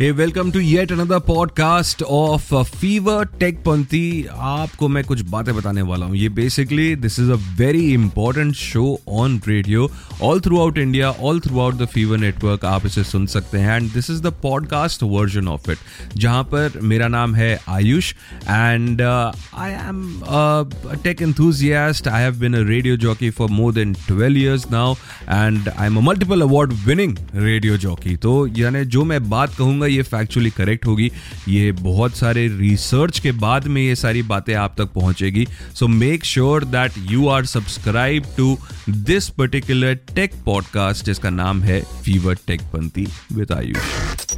welcome to yet another podcast of Fever tech Panthi आपको मैं कुछ बातें बताने वाला हूँ। ये basically this is a very important show on radio all throughout India all throughout the Fever network आप इसे सुन सकते हैं। And this is the podcast version of it जहाँ पर मेरा नाम है Ayush. And I am tech enthusiast I have been a radio jockey for more than twelve years now and I am a multiple award winning radio jockey तो यानी जो मैं बात कहूँगा ये फैक्चुअली करेक्ट होगी। ये बहुत सारे रिसर्च के बाद में ये सारी बातें आप तक पहुंचेगी। So make sure that you are subscribe to this particular tech podcast जिसका नाम है Fever tech Panthi with Ayush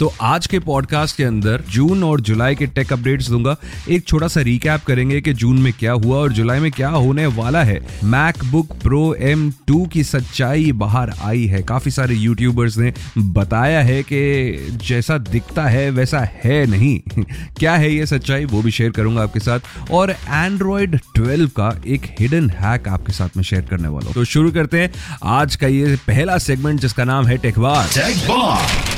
तो आज के पॉडकास्ट के अंदर जून और जुलाई के टेक अपडेट्स दूँगा। एक छोटा सा रिकैप करेंगे कि जून में क्या हुआ और जुलाई में क्या होने वाला है। मैकबुक प्रो M2 की सच्चाई बाहर आई है। काफ़ी सारे यूट्यूबर्स ने बताया है कि जैसा दिखता है, वैसा है नहीं। क्या है ये सच्चाई, वो भी शेयर करूँगा आपके साथ। और एंड्रॉयड 12 का एक हिडन हैक आपके साथ में शेयर करने वाला हूँ। तो शुरू करते हैं आज का ये पहला सेगमेंट जिसका नाम है Bomb.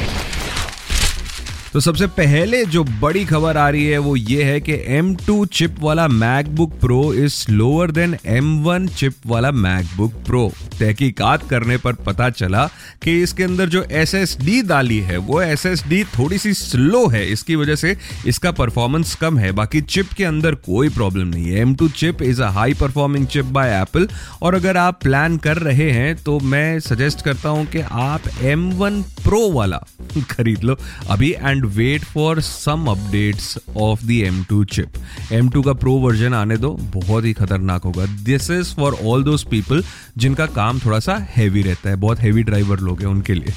तो सबसे पहले जो बड़ी खबर आ रही है वो ये है कि M2 चिप वाला MacBook Pro is lower than M1 chip वाला मैकबुक प्रो तहकीकात करने पर पता चला कि इसके अंदर जो SSD डाली है, वो SSD थोड़ी सी स्लो है, इसकी वजह से इसका परफॉर्मेंस कम है। बाकी चिप के अंदर कोई प्रॉब्लम नहीं है। M2 chip is a high performing chip by Apple और अगर आप प्लान कर रहे हैं तो मैं सजेस्ट करता हूँ कि आप M1 प्रो वाला खरीद लो। अभी and wait for some updates of the M two chip M two का प्रो वर्जन आने दो, बहुत ही खतरनाक होगा। This is for all those people जिनका काम थोड़ा सा हैवी रहता है, बहुत हैवी ड्राइवर लोग हैं उनके लिए।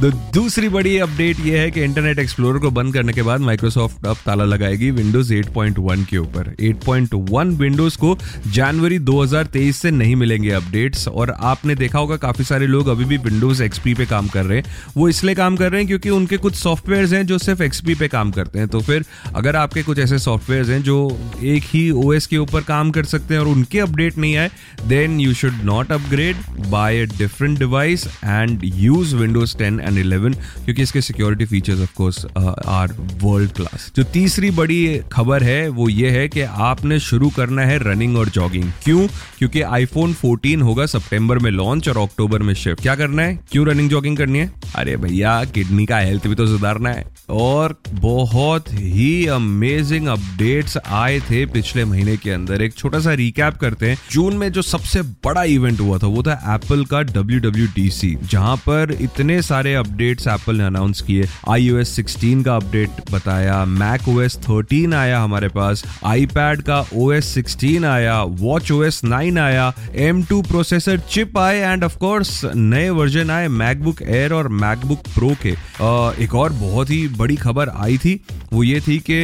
तो दूसरी बड़ी अपडेट ये है कि इंटरनेट एक्सप्लोरर को बंद करने के बाद माइक्रोसॉफ्ट अब ताला लगाएगी विंडोज़ 8.1 के ऊपर। 8.1 विंडोज़ को जनवरी 2023 से नहीं मिलेंगे अपडेट्स और आपने देखा होगा काफ़ी सारे लोग अभी भी विंडोज़ एक्सपी पे काम कर रहे हैं। वो इसलिए काम कर रहे हैं क्योंकि उनके कुछ सॉफ्टवेयर हैं जो सिर्फ़ एक्सपी पे काम करते हैं तो फिर अगर आपके कुछ ऐसे सॉफ्टवेयर हैं जो एक ही ओएस के ऊपर काम कर सकते हैं और उनके अपडेट नहीं आए then you should not upgrade buy a different device and use Windows 10 and 11 क्योंकि इसके security features of course are world class जो तीसरी बड़ी खबर है, वो ये है कि आपने शुरू करना है रनिंग और जॉगिंग क्यों? क्योंकि आईफोन 14 होगा सितंबर में लॉन्च और अक्टूबर में शिफ्ट क्या करना है? क्यों रनिंग जॉगिंग करनी है? अरे भैया किडनी का हेल्थ भी तो सुधारना है। और बहुत ही अमेजिंग अपडेट्स आए थे पिछले महीने के अंदर। एक छोटा सा रिकैप करते हैं। जून में जो सबसे बड़ा इवेंट हुआ था वो था एप्पल का डब्ल्यू डब्ल्यू टी सी जहाँ पर इतने सारे अपडेट्स एप्पल ने अनाउंस किए। आई 16 का अपडेट बताया मैक ओ एस थर्टीन आया हमारे पास आईपैड का ओ एस सिक्सटीन आया वॉच ओ एस नाइन आया एम टू प्रोसेसर चिप आए एंड ऑफकोर्स नए वर्जन आए मैकबुक एयर और मैकबुक प्रो के। अ, एक और बहुत ही बड़ी खबर आई थी, वो ये थी कि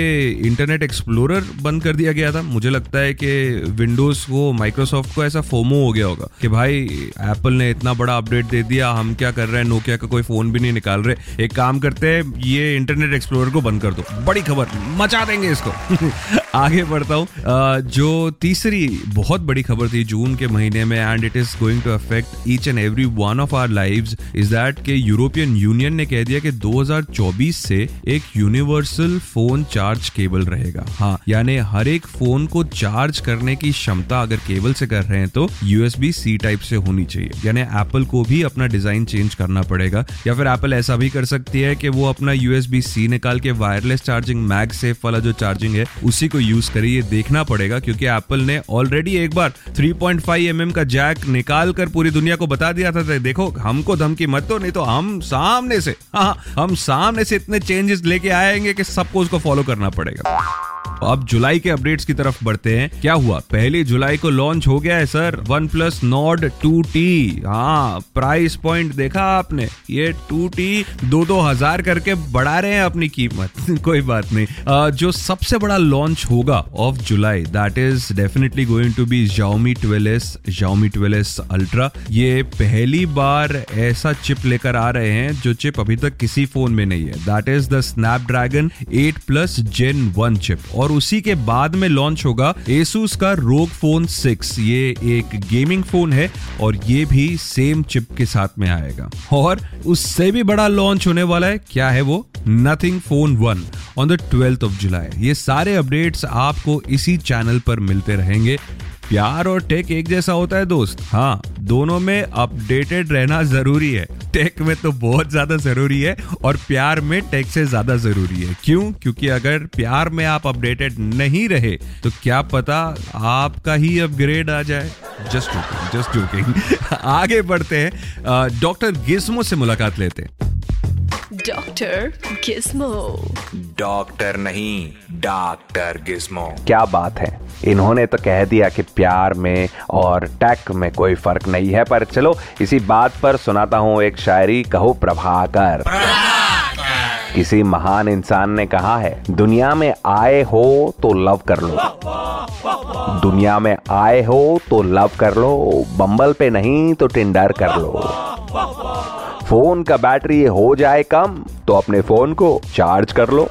इंटरनेट एक्सप्लोरर बंद कर दिया गया था। मुझे लगता है कि विंडोज़ को माइक्रोसॉफ्ट को ऐसा फोमो हो गया होगा कि भाई एप्पल ने इतना बड़ा अपडेट दे दिया, हम क्या कर रहे हैं? नोकिया का कोई फ़ोन भी नहीं निकाल रहे। एक काम करते हैं, ये इंटरनेट एक्सप्लोरर को बंद कर दो। बड़ी खबर, मचा देंगे इसको। आगे बढ़ता हूँ। जो तीसरी बहुत बड़ी खबर थी जून के महीने में and it is going to affect each and every one of our lives is that के यूरोपियन यूनियन ने कह दिया कि 2024 से एक यूनिवर्सल फ़ोन चार्ज केबल रहेगा। हाँ यानी हर एक फ़ोन को चार्ज करने की क्षमता अगर केबल से कर रहे हैं तो यूएसबी सी टाइप से होनी चाहिए। यानी एप्पल को भी अपना डिज़ाइन चेंज करना पड़ेगा। या फिर एप्पल ऐसा भी कर सकती है कि वो अपना यूएसबी सी निकाल के वायरलेस चार्जिंग मैग सेफ़ वाला जो चार्जिंग है, उसी को यूज़ करिए देखना पड़ेगा क्योंकि एप्पल ने ऑलरेडी एक बार 3.5 mm का जैक निकाल कर पूरी दुनिया को बता दिया था। देखो, हमको धमकी मत दो, नहीं तो हम सामने से हाँ हम सामने से इतने चेंजेस लेके आएँगे कि सबको उसको फॉलो करना पड़ेगा। अब जुलाई के अपडेट्स की तरफ़ बढ़ते हैं। क्या हुआ? पहली जुलाई को लॉन्च हो गया है sir. OnePlus Nord two T हाँ प्राइस पॉइंट देखा आपने? ये टू टी दो दो हज़ार करके बढ़ा रहे हैं अपनी कीमत। कोई बात नहीं। uh, जो सबसे बड़ा लॉन्च होगा of July that is definitely going to be Xiaomi 12s Xiaomi 12s Ultra ये पहली बार ऐसा चिप लेकर आ रहे हैं जो चिप अभी तक किसी फ़ोन में नहीं है। That is the Snapdragon 8 plus gen 1 chip और उसी के बाद में लॉन्च होगा एसूस का रोग फ़ोन सिक्स ये एक गेमिंग फ़ोन है और ये भी सेम चिप के साथ में आएगा। और उससे भी बड़ा लॉन्च होने वाला है, क्या है वो? Nothing phone one on the twelfth of July ये सारे अपडेट्स आपको इसी चैनल पर मिलते रहेंगे। प्यार और टेक एक जैसा होता है दोस्त। हाँ दोनों में अपडेटेड रहना ज़रूरी है। टेक में तो बहुत ज़्यादा ज़रूरी है और प्यार में टेक से ज़्यादा ज़रूरी है। क्यों? क्योंकि अगर प्यार में आप अपडेटेड नहीं रहे तो क्या पता आपका ही अपग्रेड आ जाए। जस्ट जोकिंग जस्ट जोकिंग आगे बढ़ते हैं। डॉक्टर गिस्मो से मुलाकात लेते हैं। Doctor Gizmo. डॉक्टर नहीं डॉक्टर गिस्मो। क्या बात है। इन्होंने तो कह दिया कि प्यार में और टैक में कोई फ़र्क नहीं है पर चलो इसी बात पर सुनाता हूँ एक शायरी कहो प्रभाकर। किसी महान इंसान ने कहा है दुनिया में आए हो तो लव कर लो। दुनिया में आए हो तो लव कर लो बम्बल पे नहीं तो टिंडर कर लो। फ़ोन का बैटरी हो जाए कम तो अपने फ़ोन को चार्ज कर लो।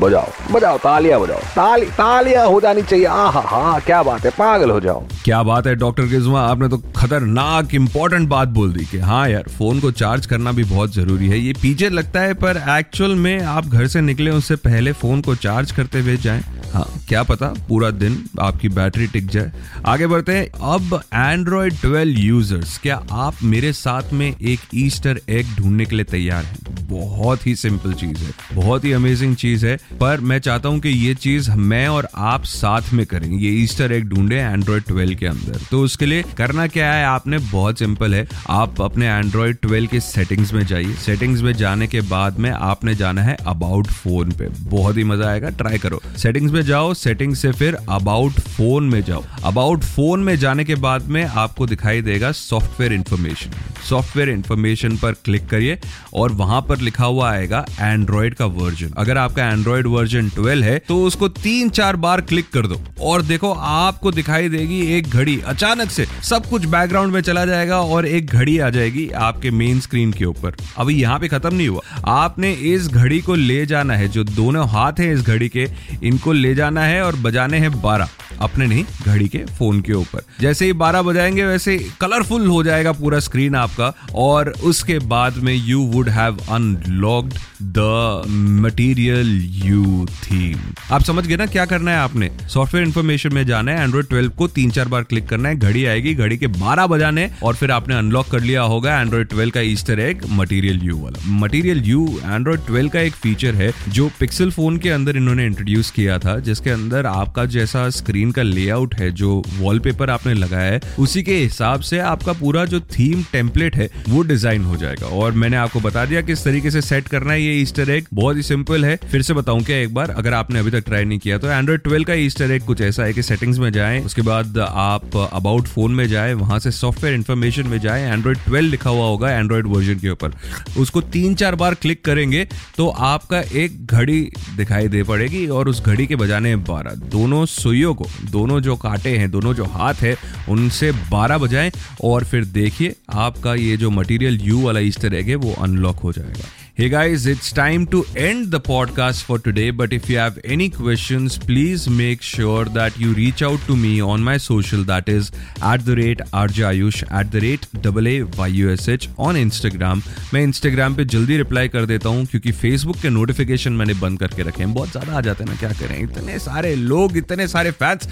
बजाओ बजाओ, तालियाँ बजाओ। ताली, तालियाँ हो जानी चाहिए। आ हा हा क्या बात है, पागल हो जाओ। क्या बात है, डॉक्टर गिजमा आपने तो खतरनाक इंपॉर्टेंट बात बोल दी कि हाँ यार फ़ोन को चार्ज करना भी बहुत ज़रूरी है। ये पीछे लगता है, पर एक्चुअल में आप घर से निकले, उससे पहले फ़ोन को चार्ज करते हुए जाएँ। हाँ क्या पता पूरा दिन आपकी बैटरी टिक जाए। आगे बढ़ते हैं। अब एंड्रॉयड 12 यूज़र्स क्या आप मेरे साथ में एक ईस्टर एग ढूँढने के लिए तैयार हैं? बहुत ही सिंपल चीज़ है। बहुत ही अमेजिंग चीज़ है। पर मैं चाहता हूँ कि ये चीज़ मैं और आप साथ में करें। ये ईस्टर एग ढूंढे एंड्रॉयड 12 के अंदर। तो उसके लिए करना क्या है? आपने बहुत सिंपल है। आप अपने एंड्रॉयड 12 के सेटिंग्स में जाइए। सेटिंग्स में जाने के बाद में आपने जाना है अबाउट फ़ोन पे। बहुत ही मज़ा आएगा। ट्राई करो। सेटिंग्स में जाओ सेटिंग से फिर अबाउट फ़ोन में जाओ। अबाउट फ़ोन में जाने के बाद में आपको दिखाई देगा सॉफ्टवेयर इंफॉर्मेशन सॉफ्टवेयर इंफॉर्मेशन पर क्लिक करिए और वहाँ पर लिखा हुआ आएगा एंड्रॉयड का वर्जन अगर आपका एंड्रॉयड वर्जन 12 है तो उसको तीन चार बार क्लिक कर दो। और देखो, आपको दिखाई देगी एक घड़ी। अचानक से सब कुछ बैकग्राउंड में चला जाएगा और एक घड़ी आ जाएगी आपके मेन स्क्रीन के ऊपर। अभी यहाँ पे खत्म नहीं हुआ। आपने इस घड़ी को ले जाना है। जो दोनों हाथ हैं इस घड़ी के, इनको ले जाना है और बजाने हैं बारह। अपने नहीं, घड़ी के फ़ोन के ऊपर। जैसे ही बारह बजाएँगे, वैसे कलरफुल हो जाएगा पूरा स्क्रीन आपका, और उसके बाद में you would have unlocked the Material You theme आप समझ गए ना क्या करना है आपने? सॉफ्टवेयर इन्फॉर्मेशन में जाना है एंड्रॉइड 12 को तीन चार बार क्लिक करना है, घड़ी आएगी, घड़ी के 12 बजाने, और फिर आपने अनलॉक कर लिया होगा एंड्रॉइड 12 का ईस्टर एग मटीरियल यू वाला। मटीरियल यू एंड्रॉइड 12 का एक फीचर है, जो पिक्सल फ़ोन के अंदर इन्होंने इंट्रोड्यूस किया था, जिसके अंदर आपका जैसा स्क्रीन का लेआउट है, जो वॉलपेपर आपने लगाया है, उसी के हिसाब से आपका पूरा जो थीम टेम्पलेट है, वो डिज़ाइन हो जाएगा। और मैंने आपको बता दिया किस तरीके से सेट करना है ये ईस्टर एग बहुत ही सिंपल है। फिर से बताऊँ क्या एक बार, अगर आपने अभी तक ट्राई नहीं किया तो एंड्रॉइड 12 का ईस्टर एग कुछ ऐसा है कि सेटिंग्स में जाएँ, उसके बाद आप अबाउट फ़ोन में जाए, वहाँ से सॉफ्टवेयर इन्फॉर्मेशन में जाए एंड्रॉइड 12 लिखा हुआ होगा एंड्रॉइड वर्जन के ऊपर। उसको तीन चार बार क्लिक करेंगे तो आपका एक घड़ी दिखाई दे पड़ेगी और उस घड़ी के बजाने बारह दोनों सुइयों को, दोनों जो कांटे हैं, दोनों जो हाथ है, उनसे बारह बजाएँ और फिर देखिए आपका ये जो मटेरियल यू वाला ईस्टर एग है वो अनलॉक हो जाएगा। Hey guys, it's time to end the podcast for today. But if you have any questions, please make sure that you reach out to me on my social that is at the rate RJayush at the rate AAYUSH on Instagram. मैं Instagram पे जल्दी reply कर देता हूँ क्योंकि Facebook के notification मैंने बंद करके रखे हैं बहुत ज़्यादा आ जाते हैं ना क्या करें इतने सारे लोग इतने सारे fans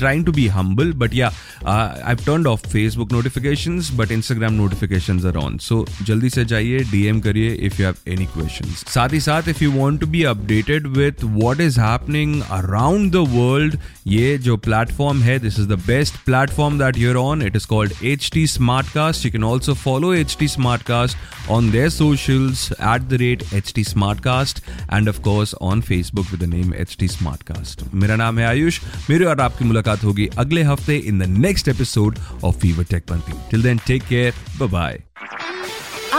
to be humble, but yeah, uh, I've turned off Facebook notifications, but Instagram notifications are on. So जल्दी से जाइए DM करिए इफ़ यू हैव एनी क्वेश्चन साथ ही साथ इफ़ यू want to be updated with वॉट इज़ हैपनिंग अराउंड द वर्ल्ड ये जो प्लेटफॉर्म है this is the best platform that you're on it is called H T smart cast you can also follow H T smart cast on their socials at the rate H T smart cast and of course on Facebook with name H T smart cast मेरा नाम है आयुष। मेरे और आपकी मुलाकात होगी अगले हफ़्ते in the next episode of fever tech Panthi till then take care bye